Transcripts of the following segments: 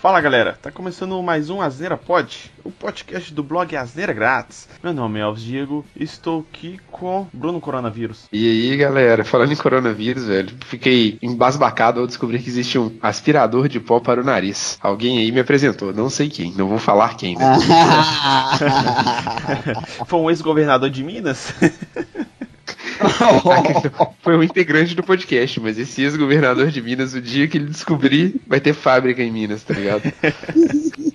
Fala galera, tá começando mais um Asneira Pod, o podcast do blog Asneira Grátis. Meu nome é Alves Diego e estou aqui com Bruno Coronavírus. E aí galera, falando em coronavírus, velho, fiquei embasbacado ao descobrir que existe um aspirador de pó para o nariz. Alguém aí me apresentou, não sei quem, não vou falar quem, né? Foi um ex-governador de Minas? Foi um integrante do podcast, mas esse ex-governador de Minas, o dia que ele descobrir, vai ter fábrica em Minas, tá ligado?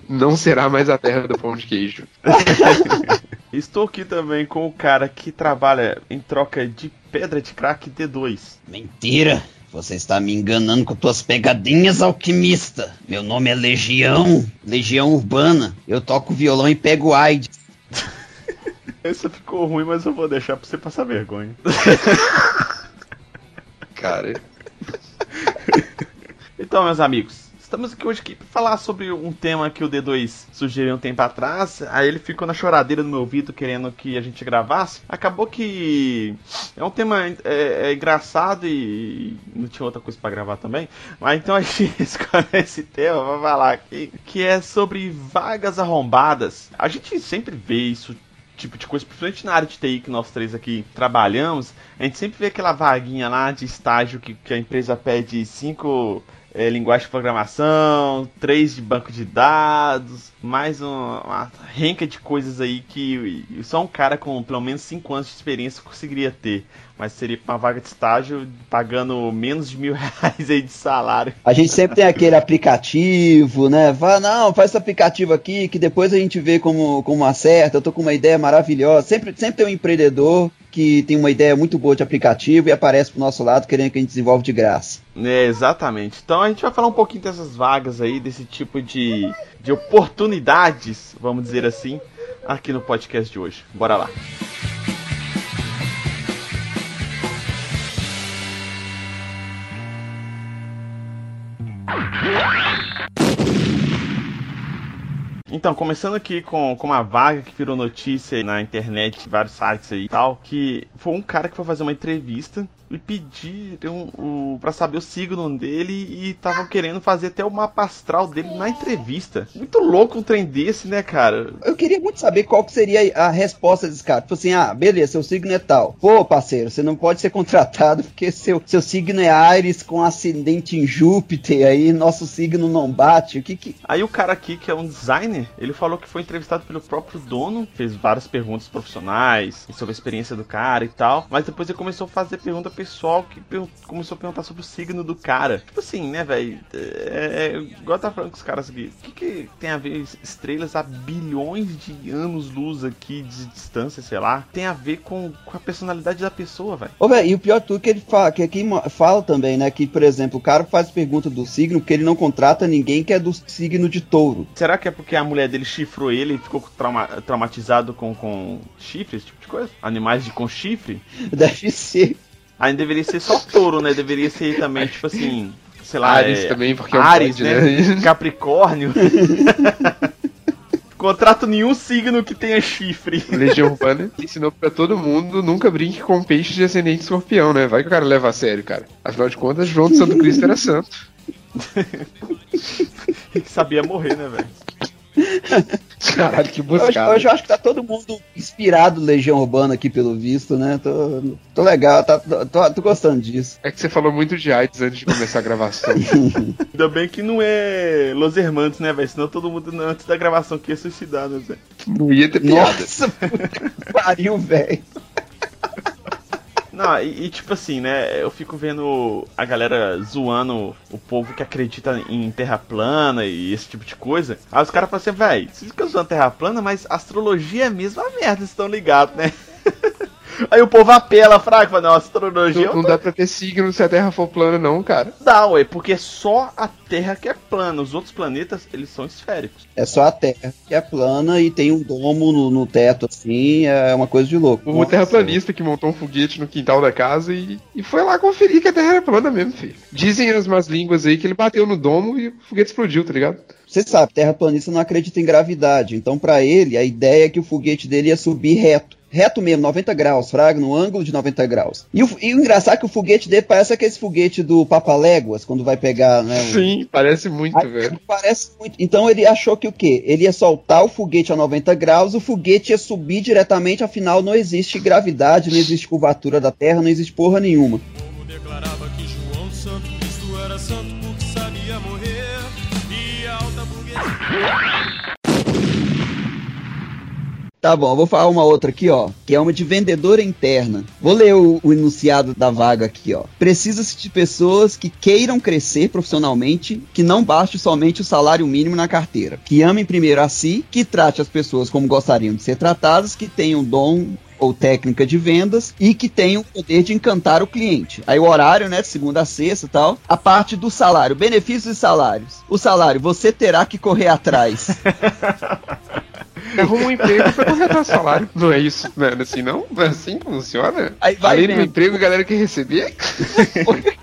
Não será mais a terra do pão de queijo. Estou aqui também com o cara que trabalha em troca de pedra de crack D2. Mentira! Você está me enganando com tuas pegadinhas, alquimista. Meu nome é Legião, Legião Urbana. Eu toco violão e pego AIDS. Essa ficou ruim, mas eu vou deixar pra você passar vergonha. Cara. Então, meus amigos, estamos aqui hoje aqui para falar sobre um tema que o D2 sugeriu um tempo atrás. Aí ele ficou na choradeira do meu ouvido querendo que a gente gravasse. Acabou que é um tema é, é engraçado e não tinha outra coisa para gravar também. Mas então a gente escolhe esse tema para falar aqui, que é sobre vagas arrombadas. A gente sempre vê isso tipo de coisa, principalmente na área de TI que nós três aqui trabalhamos, a gente sempre vê aquela vaguinha lá de estágio que, que a empresa pede cinco é, linguagens de programação, três de banco de dados, mais uma, uma renca de coisas aí que só um cara com pelo menos cinco anos de experiência conseguiria ter mas seria uma vaga de estágio pagando menos de mil reais aí de salário. A gente sempre tem aquele aplicativo, né? Vai, não, faz esse aplicativo aqui que depois a gente vê como, como acerta. Eu tô com uma ideia maravilhosa. Sempre, sempre tem um empreendedor que tem uma ideia muito boa de aplicativo e aparece pro nosso lado querendo que a gente desenvolva de graça. É, exatamente. Então a gente vai falar um pouquinho dessas vagas aí, desse tipo de, de oportunidades, vamos dizer assim, aqui no podcast de hoje. Bora lá. Então, começando aqui com, com uma vaga que virou notícia na internet, vários sites aí e tal, que foi um cara que foi fazer uma entrevista e pediram o, pra saber o signo dele e estavam querendo fazer até o mapa astral dele na entrevista. Muito louco um trem desse, né, cara? Eu queria muito saber qual que seria a resposta desse cara. Tipo assim, ah, beleza, seu signo é tal. Pô, parceiro, você não pode ser contratado porque seu, seu signo é Ares com ascendente em Júpiter, aí nosso signo não bate. O que que... Aí o cara aqui, que é um designer, ele falou que foi entrevistado pelo próprio dono, fez várias perguntas profissionais sobre a experiência do cara e tal, mas depois ele começou a fazer pergunta pessoal que começou a perguntar sobre o signo do cara. Tipo assim, né, velho? É, é, igual tá falando com os caras aqui. O que, que tem a ver estrelas a bilhões de anos-luz aqui de distância, sei lá? Tem a ver com, com a personalidade da pessoa, velho. Ô, velho, e o pior tudo que ele fala, que aqui fala também, né? Que, por exemplo, o cara faz pergunta do signo porque ele não contrata ninguém que é do signo de touro. Será que é porque a mulher dele chifrou ele e ficou trauma, traumatizado com, com chifre, esse tipo de coisa? Animais de com chifre? Deve ser. Aí deveria ser só touro, né? Deveria ser também, tipo assim, sei lá. Ares é... também, porque é um Ares, né? né? Capricórnio. Contrato nenhum signo que tenha chifre. Legião Urbana ensinou pra todo mundo nunca brinque com peixe de ascendente escorpião, né? Vai que o cara leva a sério, cara. Afinal de contas, João do Santo Cristo era santo. sabia morrer, né, velho? Caralho, que buscado. Hoje, hoje eu acho que tá todo mundo inspirado Legião Urbana aqui, pelo visto, né? Tô, tô legal, tá, tô, tô, gostando disso. É que você falou muito de AIDS antes de começar a gravação. Ainda bem que não é Los Hermanos, né, velho? Senão todo mundo antes da gravação aqui ia suicidar, né, Zé? Não ia ter piada. Nossa, pariu, velho. Não, e, e, tipo assim, né? Eu fico vendo a galera zoando o povo que acredita em terra plana e esse tipo de coisa. Aí os caras falam assim, velho, vocês ficam zoando terra plana, mas astrologia é mesmo a merda, vocês estão ligados, né? Aí o povo apela, fraco, fala, não, astrologia. Não, não dá pra ter signo se a Terra for plana, não, cara. Dá, ué, porque só a Terra que é plana. Os outros planetas, eles são esféricos. É só a Terra que é plana e tem um domo no, no teto, assim, é uma coisa de louco. O terraplanista que montou um foguete no quintal da casa e, e foi lá conferir que a Terra era plana mesmo, filho. Dizem as más línguas aí que ele bateu no domo e o foguete explodiu, tá ligado? Você sabe, terraplanista não acredita em gravidade. Então, para ele, a ideia é que o foguete dele ia subir reto reto mesmo, 90 graus, fraga, no ângulo de 90 graus. E o, e o engraçado é que o foguete dele parece aquele foguete do Papaléguas, quando vai pegar, né? o- Sim, parece muito, Aí, velho. Parece muito. Então ele achou que o quê? Ele ia soltar o foguete a 90 graus, o foguete ia subir diretamente, afinal não existe gravidade, não existe curvatura da Terra, não existe porra nenhuma. O povo declarava que João Santo Cristo era santo porque sabia morrer. E a alta burguesia. Tá bom, vou falar uma outra aqui, ó, que é uma de vendedora interna. Vou ler o, o enunciado da vaga aqui, ó. Precisa-se de pessoas que queiram crescer profissionalmente, que não baste somente o salário mínimo na carteira, que amem primeiro a si, que trate as pessoas como gostariam de ser tratadas, que tenham dom ou técnica de vendas e que tenham o poder de encantar o cliente. Aí o horário, né, de segunda a sexta e tal. A parte do salário, benefícios e salários. O salário, você terá que correr atrás. Arruma um emprego pra atrás do salário. Não é isso, não é assim não? Não é assim funciona? Aí vai Além do vendo. emprego, a galera quer receber?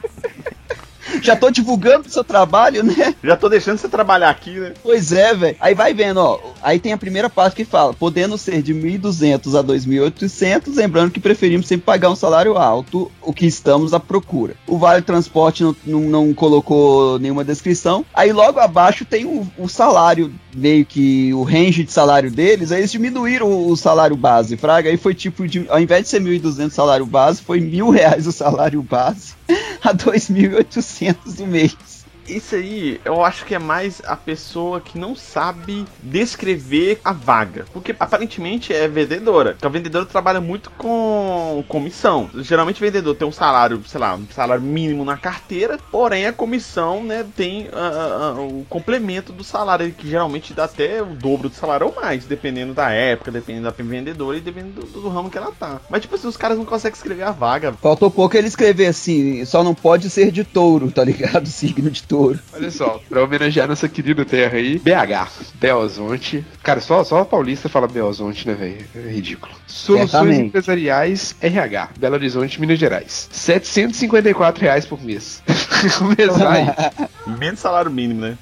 Já tô divulgando o seu trabalho, né? Já tô deixando você trabalhar aqui, né? Pois é, velho. Aí vai vendo, ó. Aí tem a primeira parte que fala, podendo ser de 1.200 a 2.800, lembrando que preferimos sempre pagar um salário alto, o que estamos à procura. O Vale Transporte não, não, não colocou nenhuma descrição. Aí logo abaixo tem o, o salário, meio que o range de salário deles, aí eles diminuíram o, o salário base, fraga. Aí foi tipo, de, ao invés de ser 1.200 salário base, foi mil reais o salário base a 2.800 do mês. Isso aí, eu acho que é mais a pessoa que não sabe descrever a vaga. Porque aparentemente é vendedora. Porque a vendedora trabalha muito com comissão. Geralmente o vendedor tem um salário, sei lá, um salário mínimo na carteira. Porém, a comissão, né, tem ah, ah, o complemento do salário, que geralmente dá até o dobro do salário ou mais, dependendo da época, dependendo da vendedora e dependendo do, do ramo que ela tá. Mas, tipo assim, os caras não conseguem escrever a vaga. Faltou pouco ele escrever assim, só não pode ser de touro, tá ligado? Signo de touro. Olha só, pra homenagear nossa querida terra aí, BH, Belzonte. Cara, só, só a paulista fala Belzonte, né, velho? É ridículo. Soluções empresariais RH, Belo Horizonte, Minas Gerais. 754 reais por mês. Começar aí. Menos salário mínimo, né?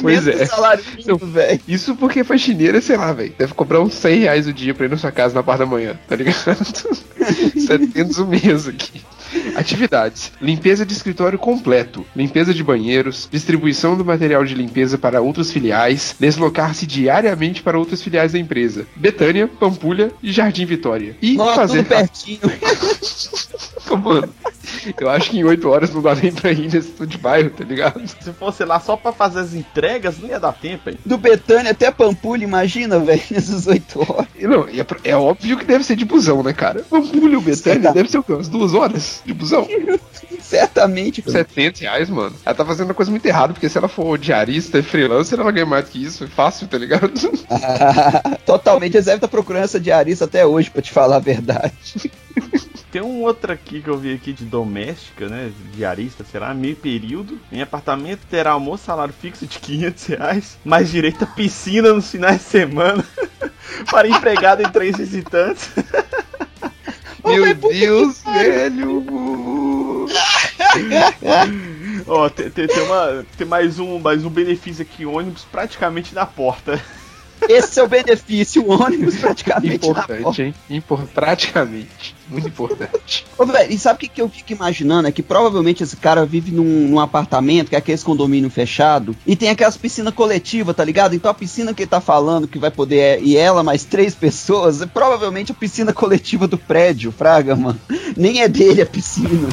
Pois Menos é. salário mínimo, velho. Isso porque faxineira, sei lá, velho. Deve comprar uns 100 reais o dia pra ir na sua casa na parte da manhã, tá ligado? 700 o mês aqui. Atividades: limpeza de escritório completo, limpeza de banheiros, distribuição do material de limpeza para outras filiais, deslocar-se diariamente para outras filiais da empresa: Betânia, Pampulha e Jardim Vitória. E Nossa, fazer. tudo pertinho. eu acho que em 8 horas não dá nem pra ir nesse tudo de bairro, tá ligado? Se fosse lá só pra fazer as entregas, não ia dar tempo, hein? Do Betânia até Pampulha, imagina, velho, nessas oito horas. Não, é, é óbvio que deve ser de busão, né, cara? Pampulha, o Betânia, Verdade. deve ser o quê? Umas duas horas de busão? Certamente. 700 reais, mano. Ela tá fazendo uma coisa muito errada, porque se ela for diarista e freelancer, ela ganha mais do que isso. É fácil, tá ligado? Totalmente, eles devem estar procurando essa diarista até hoje, pra te falar a verdade. Tem um outro aqui que eu vi aqui de doméstica, né? Diarista, será? Meio período. Em apartamento terá almoço, salário fixo de 500 reais. Mais direito a piscina nos finais de semana. para empregado e três visitantes. Meu Deus, velho! Ó, tem, tem, tem uma, tem mais um, mais um benefício aqui: ônibus praticamente na porta. Esse é o benefício, o ônibus praticamente. Importante, hein? Impor praticamente. Muito importante. Ô, velho, e sabe o que, que eu fico imaginando? É que provavelmente esse cara vive num, num apartamento, que é aqueles condomínio fechado, e tem aquelas piscinas coletivas, tá ligado? Então a piscina que ele tá falando que vai poder é, e ela mais três pessoas, é provavelmente a piscina coletiva do prédio, Fraga, mano. Nem é dele a piscina.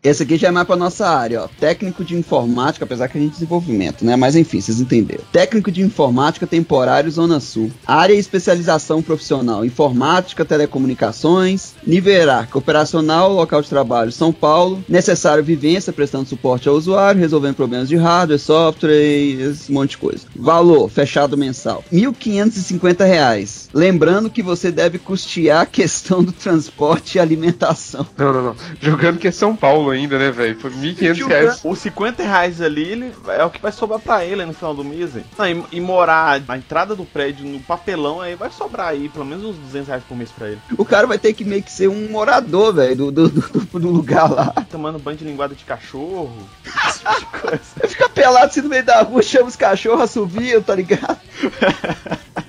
Esse aqui já é mais pra nossa área, ó. Técnico de informática, apesar que a gente desenvolvimento, né? Mas enfim, vocês entenderam. Técnico de informática temporário Zona Sul. Área e especialização profissional: informática, telecomunicações, nível hierárquico, operacional, local de trabalho São Paulo. Necessário vivência prestando suporte ao usuário, resolvendo problemas de hardware, software e esse monte de coisa. Valor fechado mensal: 1.550 reais. Lembrando que você deve custear a questão do transporte e alimentação. Não, não, não. Jogando que é São Paulo bolo ainda, né, velho? Foi 1.500 reais. Os 50 reais ali ele, é o que vai sobrar pra ele no final do mês. hein? Não, e, e morar na entrada do prédio, no papelão, aí vai sobrar aí pelo menos uns 200 reais por mês pra ele. O cara vai ter que meio que ser um morador, velho, do, do, do, do lugar lá. Tomando banho de linguada de cachorro, esse tipo de coisa. Fica pelado assim no meio da rua, chama os cachorros, assovia, tá ligado?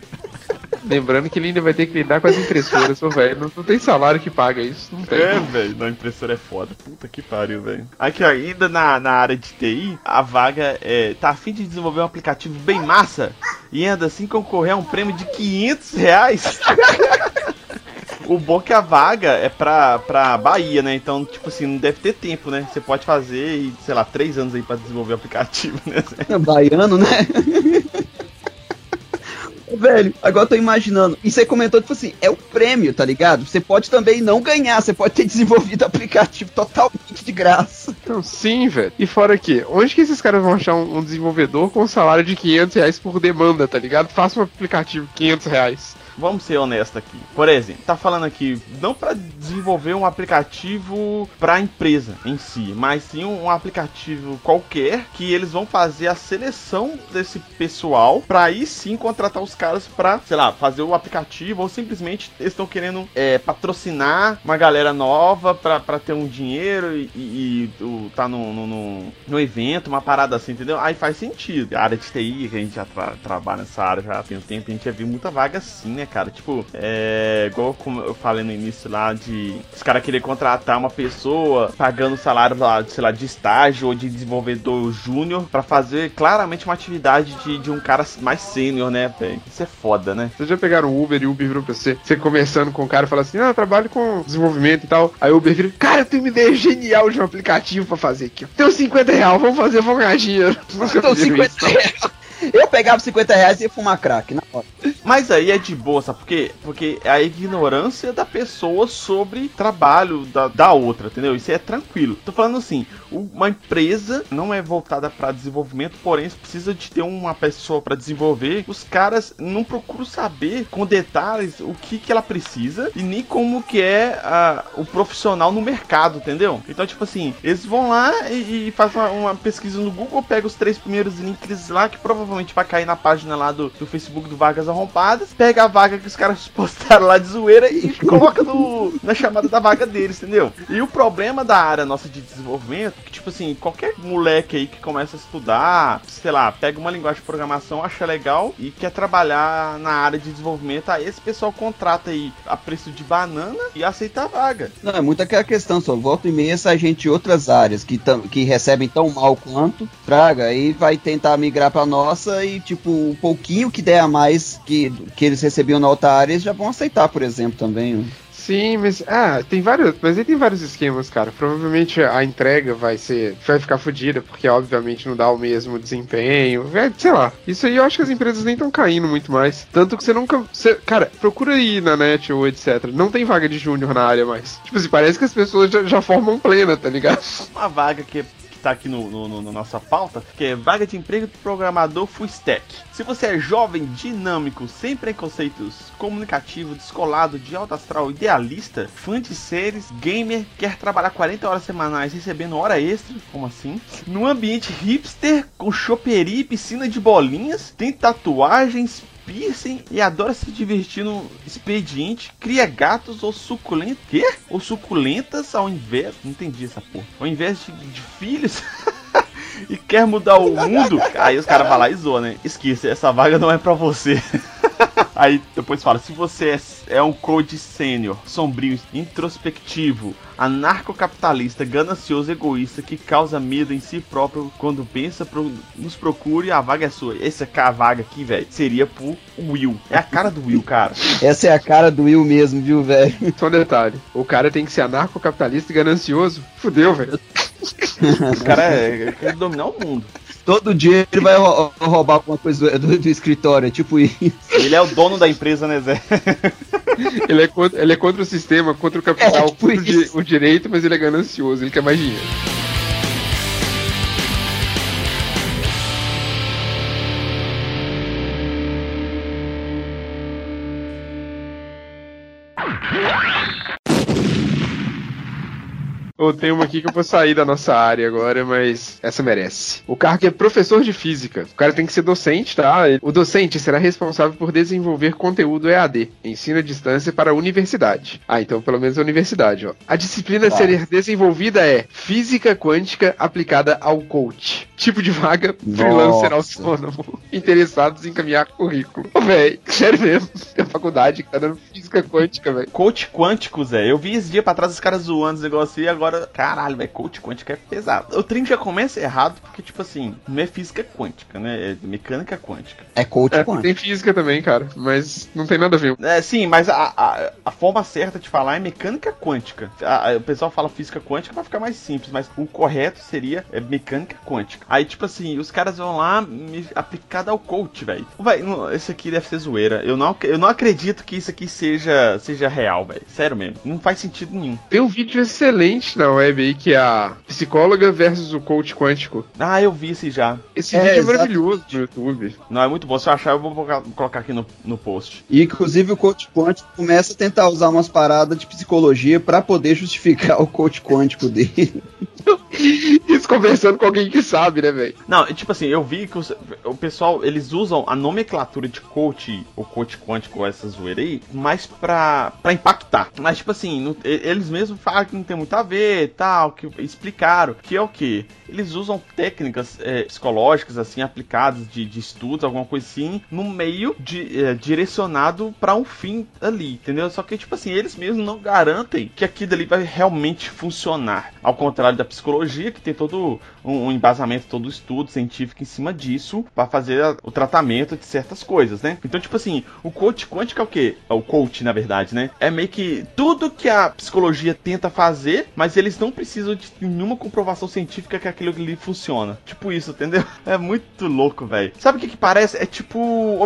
Lembrando que ele ainda vai ter que lidar com as impressoras, ô, velho. Não, não tem salário que paga isso. Não tem. É, velho, na impressora é foda. Puta que pariu, velho. Aqui, ó, ainda na, na área de TI, a vaga é, tá a fim de desenvolver um aplicativo bem massa e ainda assim concorrer a um prêmio de 500 reais. O bom é que a vaga é pra, pra Bahia, né? Então, tipo assim, não deve ter tempo, né? Você pode fazer, sei lá, três anos aí pra desenvolver o aplicativo, né? Baiano, né? Velho, agora eu tô imaginando. E você comentou, tipo assim, é o prêmio, tá ligado? Você pode também não ganhar, você pode ter desenvolvido aplicativo totalmente de graça. Então, sim, velho. E fora aqui, onde que esses caras vão achar um, um desenvolvedor com um salário de 500 reais por demanda, tá ligado? Faça um aplicativo 500 reais. Vamos ser honestos aqui. Por exemplo, tá falando aqui não para desenvolver um aplicativo para empresa em si, mas sim um aplicativo qualquer que eles vão fazer a seleção desse pessoal para aí sim contratar os caras para, sei lá, fazer o aplicativo ou simplesmente eles estão querendo é, patrocinar uma galera nova para ter um dinheiro e, e, e tá no, no, no evento, uma parada assim, entendeu? Aí faz sentido. A área de TI, que a gente já tra- trabalha nessa área já tem um tempo, a gente já viu muita vaga assim, né, cara? Tipo, é igual como eu falei no início lá de os caras querer contratar uma pessoa pagando salário lá, sei lá, de estágio ou de desenvolvedor júnior pra fazer claramente uma atividade de, de um cara mais sênior, né, velho? Isso é foda, né? Vocês já pegaram o Uber e o Uber virou pra você? Você conversando com o cara e fala assim: Ah, eu trabalho com desenvolvimento e tal. Aí o Uber vira: Cara, eu tenho uma ideia genial de um aplicativo pra fazer aqui. Tem 50 reais, vamos fazer, vamos ganhar dinheiro. Nunca Então, viram 50 reais. Eu pegava 50 reais e ia fumar crack na hora. Mas aí é de boa, sabe por quê? Porque é a ignorância da pessoa sobre trabalho da, da outra, entendeu? Isso é tranquilo. Tô falando assim, uma empresa não é voltada para desenvolvimento, porém precisa de ter uma pessoa para desenvolver. Os caras não procuram saber com detalhes o que, que ela precisa e nem como que é ah, o profissional no mercado, entendeu? Então, tipo assim, eles vão lá e, e fazem uma, uma pesquisa no Google, pega os três primeiros links lá que provavelmente vai cair na página lá do, do Facebook do Vagas Pega a vaga que os caras postaram lá de zoeira e coloca no, na chamada da vaga deles, entendeu? E o problema da área nossa de desenvolvimento, que tipo assim, qualquer moleque aí que começa a estudar, sei lá, pega uma linguagem de programação, acha legal e quer trabalhar na área de desenvolvimento, aí esse pessoal contrata aí a preço de banana e aceita a vaga. Não, é muito aquela questão, só volta e meia essa gente de outras áreas que, que recebem tão mal quanto, traga, aí vai tentar migrar pra nossa e, tipo, um pouquinho que der a mais que, que eles recebiam na outra área, eles já vão aceitar, por exemplo, também. Sim, mas. Ah, tem vários. Mas aí tem vários esquemas, cara. Provavelmente a entrega vai ser. Vai ficar fodida, porque obviamente não dá o mesmo desempenho. É, sei lá. Isso aí eu acho que as empresas nem estão caindo muito mais. Tanto que você nunca. você- cara, procura aí na net ou etc. Não tem vaga de júnior na área mais. Tipo assim, parece que as pessoas já, já formam plena, tá ligado? Uma vaga que, que tá aqui no, no- no- nossa pauta, que é vaga de emprego de programador full stack. Se você é jovem, dinâmico, sem preconceitos, comunicativo, descolado, de alto astral, idealista, fã de séries, gamer, quer trabalhar 40 horas semanais recebendo hora extra, como assim? Num ambiente hipster, com choperia e piscina de bolinhas, tem tatuagens, piercing e adora se divertir no expediente, cria gatos ou suculentas. Quê? Ou suculentas ao invés. Não entendi essa porra. Ao invés de, de filhos. e quer mudar o mundo. Aí os caras lá e zoam, né? Esqueça, essa vaga não é pra você. Aí depois fala, se você é, é um coach sênior, sombrio, introspectivo, anarcocapitalista, ganancioso, egoísta, que causa medo em si próprio quando pensa, pro- nos procure, a vaga é sua. Essa cá, a vaga aqui, velho, seria pro Will. É a cara do Will, cara. Essa é a cara do Will mesmo, viu, velho? Só um detalhe. O cara tem que ser anarcocapitalista e ganancioso. Fudeu, velho. O cara é, quer dominar o mundo. Todo dia ele vai rou- roubar alguma coisa do, do- do escritório, é tipo isso. Ele é o dono da empresa, né, Zé? Ele é, contra, ele é contra o sistema, contra o capital, É, tipo contra o, di- o direito, mas ele é ganancioso, ele quer mais dinheiro. Eu tenho uma aqui que eu vou sair da nossa área agora, mas essa merece. O cargo é professor de física. O cara tem que ser docente, tá? O docente será responsável por desenvolver conteúdo EAD, ensino à distância para a universidade. Ah, então pelo menos a universidade, ó. A disciplina a ser desenvolvida é física quântica aplicada ao coach. Tipo de vaga, freelancer Nossa. autônomo. Interessados em encaminhar currículo. Ô, véi, sério mesmo. Tem faculdade que tá dando física quântica, velho. Coach quântico, Zé. Eu vi esse dia pra trás os caras zoando esse negócio e agora, caralho, velho, coach quântico é pesado. O trem já começa errado porque, tipo assim, não é física quântica, né? É mecânica quântica. É coach É, quântico. tem física também, cara, mas não tem nada a ver. É, sim, mas a, a, a forma certa de falar é mecânica quântica. A- a- o pessoal fala física quântica pra ficar mais simples, mas o correto seria é, mecânica quântica. Aí, tipo assim, os caras vão lá me, aplicado ao coach, velho. Véi, não, esse aqui deve ser zoeira. Eu não, eu não acredito que isso aqui seja, seja real, velho. Sério mesmo. Não faz sentido nenhum. Tem um vídeo excelente na web aí que é a psicóloga versus o coach quântico. Ah, eu vi esse já. Esse É, vídeo é maravilhoso no YouTube. Não, é muito bom. Se eu achar, eu vou colocar, aqui no, no post. E inclusive o coach quântico começa a tentar usar umas paradas de psicologia pra poder justificar o coach quântico dele. Conversando com alguém que sabe, né, velho? Não, tipo assim, eu vi que os- o pessoal, eles usam a nomenclatura de coach, ou coach quântico, essa zoeira aí, mais pra, pra impactar. Mas, tipo assim, eles mesmos falam que não tem muito a ver tal, que explicaram, que é o que? Eles usam técnicas é, psicológicas, assim, aplicadas de, de estudos, alguma coisa assim, no meio de, é, direcionado pra um fim ali, entendeu? Só que, tipo assim, eles mesmos não garantem que aquilo ali vai realmente funcionar. Ao contrário da psicologia, que tem todo um, um embasamento, todo um estudo científico em cima disso pra fazer a- o tratamento de certas coisas, né? Então, tipo assim, o coach quântico é o quê? É o coach, na verdade, né? É meio que tudo que a psicologia tenta fazer, mas eles não precisam de nenhuma comprovação científica que aquilo ali funciona. Tipo isso, entendeu? É muito louco, velho. Sabe o que que parece? É tipo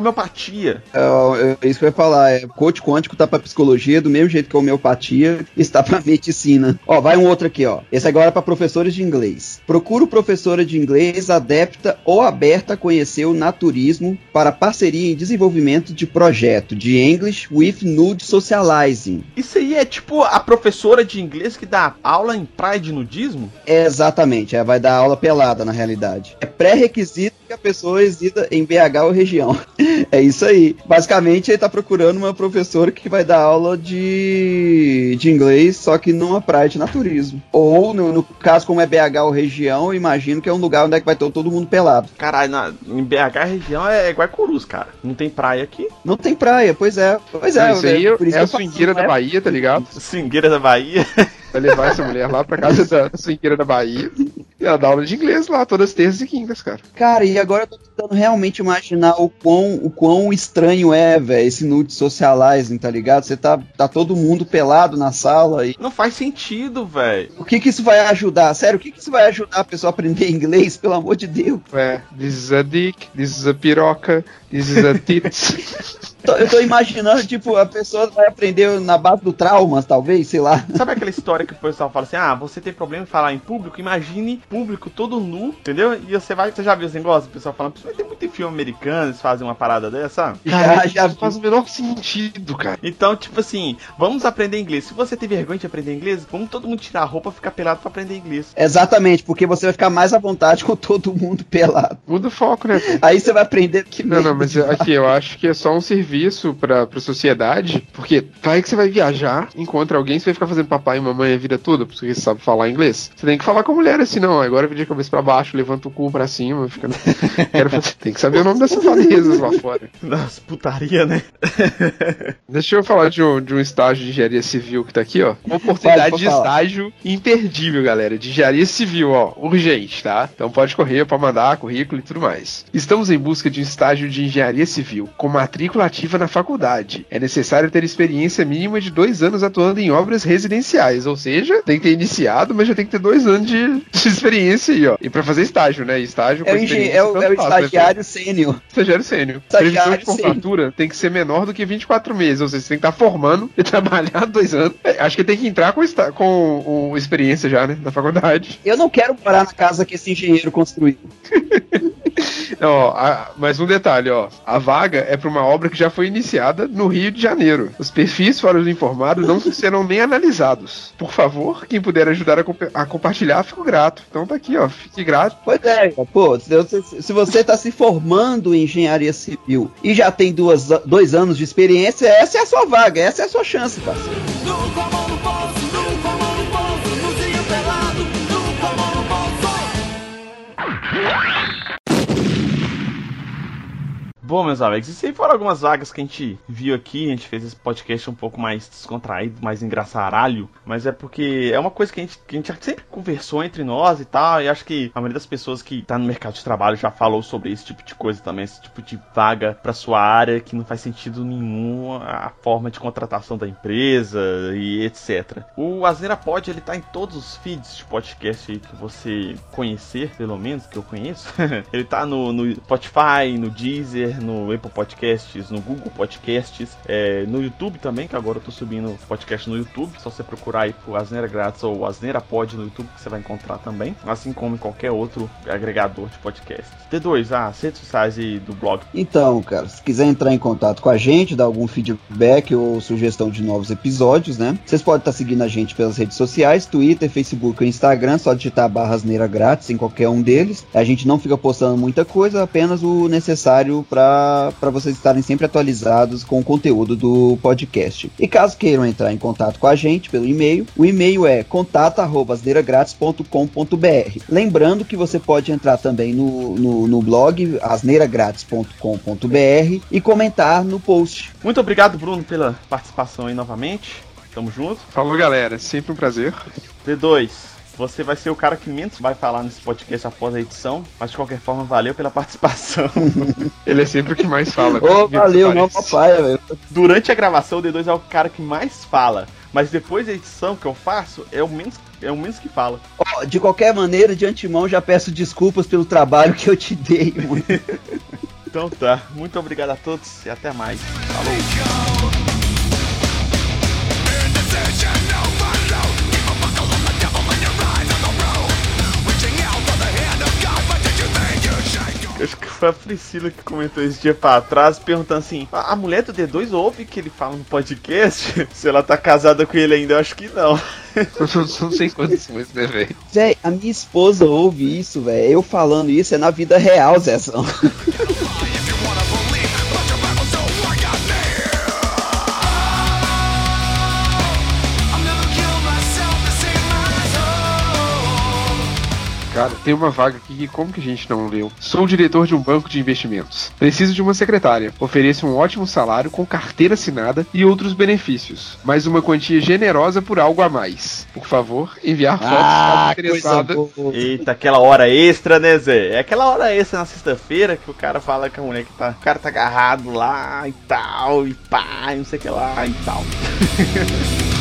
homeopatia. É, é isso que eu ia falar. É, coach quântico tá pra psicologia, do mesmo jeito que a homeopatia está pra medicina. Ó, vai um outro aqui, ó. Esse agora é pra professores de inglês. Procuro professora de inglês adepta ou aberta a conhecer o naturismo para parceria em desenvolvimento de projeto de English with Nude Socializing. Isso aí é tipo a professora de inglês que dá aula em praia de nudismo? É, exatamente, é, vai dar aula pelada na realidade. É pré-requisito que a pessoa resida em BH ou região. É isso aí. Basicamente, ele tá procurando uma professora que vai dar aula de, de inglês, só que numa praia de naturismo. Ou, no, no caso, como é BH ou região, eu imagino que é um lugar onde é que vai ter todo mundo pelado. Caralho, na, em BH a região é Guaicurus, cara. Não tem praia aqui. Não tem praia, pois é. Pois é. isso aí por isso é que a swingueira não da é- Bahia, tá ligado? Swingueira da Bahia. Vai levar essa mulher lá pra casa da swingueira da Bahia. E ela dá aula de inglês lá, todas terças e quintas, cara. Cara, e agora eu tô tentando realmente imaginar o quão, o quão estranho é, velho, esse nude socializing, tá ligado? Você tá, tá todo mundo pelado na sala e Não faz sentido, velho. o que que isso vai ajudar? Sério, o que que isso vai ajudar a pessoa a aprender inglês, pelo amor de Deus? É, this is a dick, this is a piroca, this is a tits. Tô- eu tô imaginando, tipo, a pessoa vai aprender na base do traumas, talvez, sei lá. Sabe aquela história que o pessoal fala assim: ah, você tem problema em falar em público? Imagine público todo nu, entendeu? E você vai. Você já viu esse negócio? O pessoal falando, vai ter muito filme americano, eles fazem uma parada dessa, sabe? Já, já faz o menor sentido, cara. Então, tipo assim, vamos aprender inglês. Se você tem vergonha de aprender inglês, vamos todo mundo tirar a roupa e ficar pelado pra aprender inglês. Exatamente, porque você vai ficar mais à vontade com todo mundo pelado. Muda o foco, né? Aí você vai aprender que Não, não, mas aqui eu acho que é só um serviço pra, pra sociedade, porque vai que você vai viajar, encontra alguém, você vai ficar fazendo papai e mamãe a vida toda, porque você sabe falar inglês. Você tem que falar com a mulher assim, não, agora vira a cabeça pra baixo, levanta o cu pra cima, fica... Quero fazer- Tem que saber o nome dessas safadezas lá fora. Nossa, putaria, né? Deixa eu falar de um, de um estágio de engenharia civil que tá aqui, ó. Uma oportunidade Pode, de estágio imperdível, galera. De engenharia civil, ó. Urgente, tá? Então pode correr pra mandar currículo e tudo mais. Estamos em busca de um estágio de engenharia civil com matrícula ativa na faculdade. É necessário ter experiência mínima de dois anos atuando em obras residenciais. Ou seja, tem que ter iniciado, mas já tem que ter dois anos de, de experiência aí, ó. E pra fazer estágio, né? Estágio É com engen- é o, é o né, estagiário sênior. Estagiário sênior. Previsão de formatura tem que ser menor do que 24 meses. Ou seja, você tem que estar formando e trabalhar dois anos. É, acho que tem que entrar com, esta- com o experiência já, né? Na faculdade. Eu não quero morar na casa que esse engenheiro construiu. Ó, a- mais um detalhe, ó. A vaga é pra uma obra que já foi iniciada no Rio de Janeiro. Os perfis fora os informados não serão nem analisados. Por favor, quem puder ajudar a, compa- a compartilhar, fico grato. Então tá aqui, ó. Fique grato. Pois é, pô, se você, se você está se formando em engenharia civil e já tem duas, dois anos de experiência, essa é a sua vaga, essa é a sua chance, parceiro. Bom, meus amigos, isso aí foram algumas vagas que a gente viu aqui. A gente fez esse podcast um pouco mais descontraído, mais engraçaralho. Mas é porque é uma coisa que a gente, que a gente sempre conversou entre nós e tal. E acho que a maioria das pessoas que tá no mercado de trabalho já falou sobre esse tipo de coisa também. Esse tipo de vaga pra sua área que não faz sentido nenhum a forma de contratação da empresa e etc. O Asneira Pod, ele tá em todos os feeds de podcast aí que você conhecer, pelo menos, que eu conheço. ele tá no, no Spotify, no Deezer, no Apple Podcasts, no Google Podcasts, é, no YouTube também, que agora eu tô subindo podcast no YouTube. Só você procurar aí por Asneira Grátis ou Asneira Pod no YouTube que você vai encontrar também. Assim como em qualquer outro agregador de podcast. D2, ah, as redes sociais e do blog. Então, cara, se quiser entrar em contato com a gente, dar algum feedback ou sugestão de novos episódios, né? Vocês podem estar seguindo a gente pelas redes sociais, Twitter, Facebook ou Instagram, só digitar barra asneira grátis em qualquer um deles. A gente não fica postando muita coisa, apenas o necessário para vocês estarem sempre atualizados com o conteúdo do podcast. E caso queiram entrar em contato com a gente pelo e-mail, o e-mail é contato@asneiragratis.com.br. Lembrando que você pode entrar também no, no, no blog asneiragratis.com.br e comentar no post. Muito obrigado, Bruno, pela participação aí novamente. Tamo junto. Falou, galera. Sempre um prazer. D2, você vai ser o cara que menos vai falar nesse podcast após a edição, mas de qualquer forma, valeu pela participação. Ele é sempre o que mais fala. Ô, Me valeu, não, papai. velho. Durante a gravação, o D2 é o cara que mais fala, mas depois da edição que eu faço, é o menos, é o menos que fala. Ó, De qualquer maneira, de antemão, já peço desculpas pelo trabalho que eu te dei, mano. Então tá, muito obrigado a todos e até mais. Falou! Acho que foi a Priscila que comentou esse dia pra trás, perguntando assim: a mulher do D2 ouve que ele fala no podcast? Se ela tá casada com ele ainda, eu acho que não. Não sei quantos mais, né, velho? Zé, a minha esposa ouve isso, velho. Eu falando isso é na vida real, Zezão. Cara, tem uma vaga aqui que como que a gente não leu? Sou diretor de um banco de investimentos. Preciso de uma secretária. Ofereço um ótimo salário com carteira assinada e outros benefícios, mas uma quantia generosa por algo a mais. Por favor, enviar fotos Ah, interessada. Eita, aquela hora extra, né, Zé? É aquela hora extra na sexta-feira que o cara fala com a mulher que tá. O cara tá agarrado lá e tal, e pá, e não sei o que lá e tal.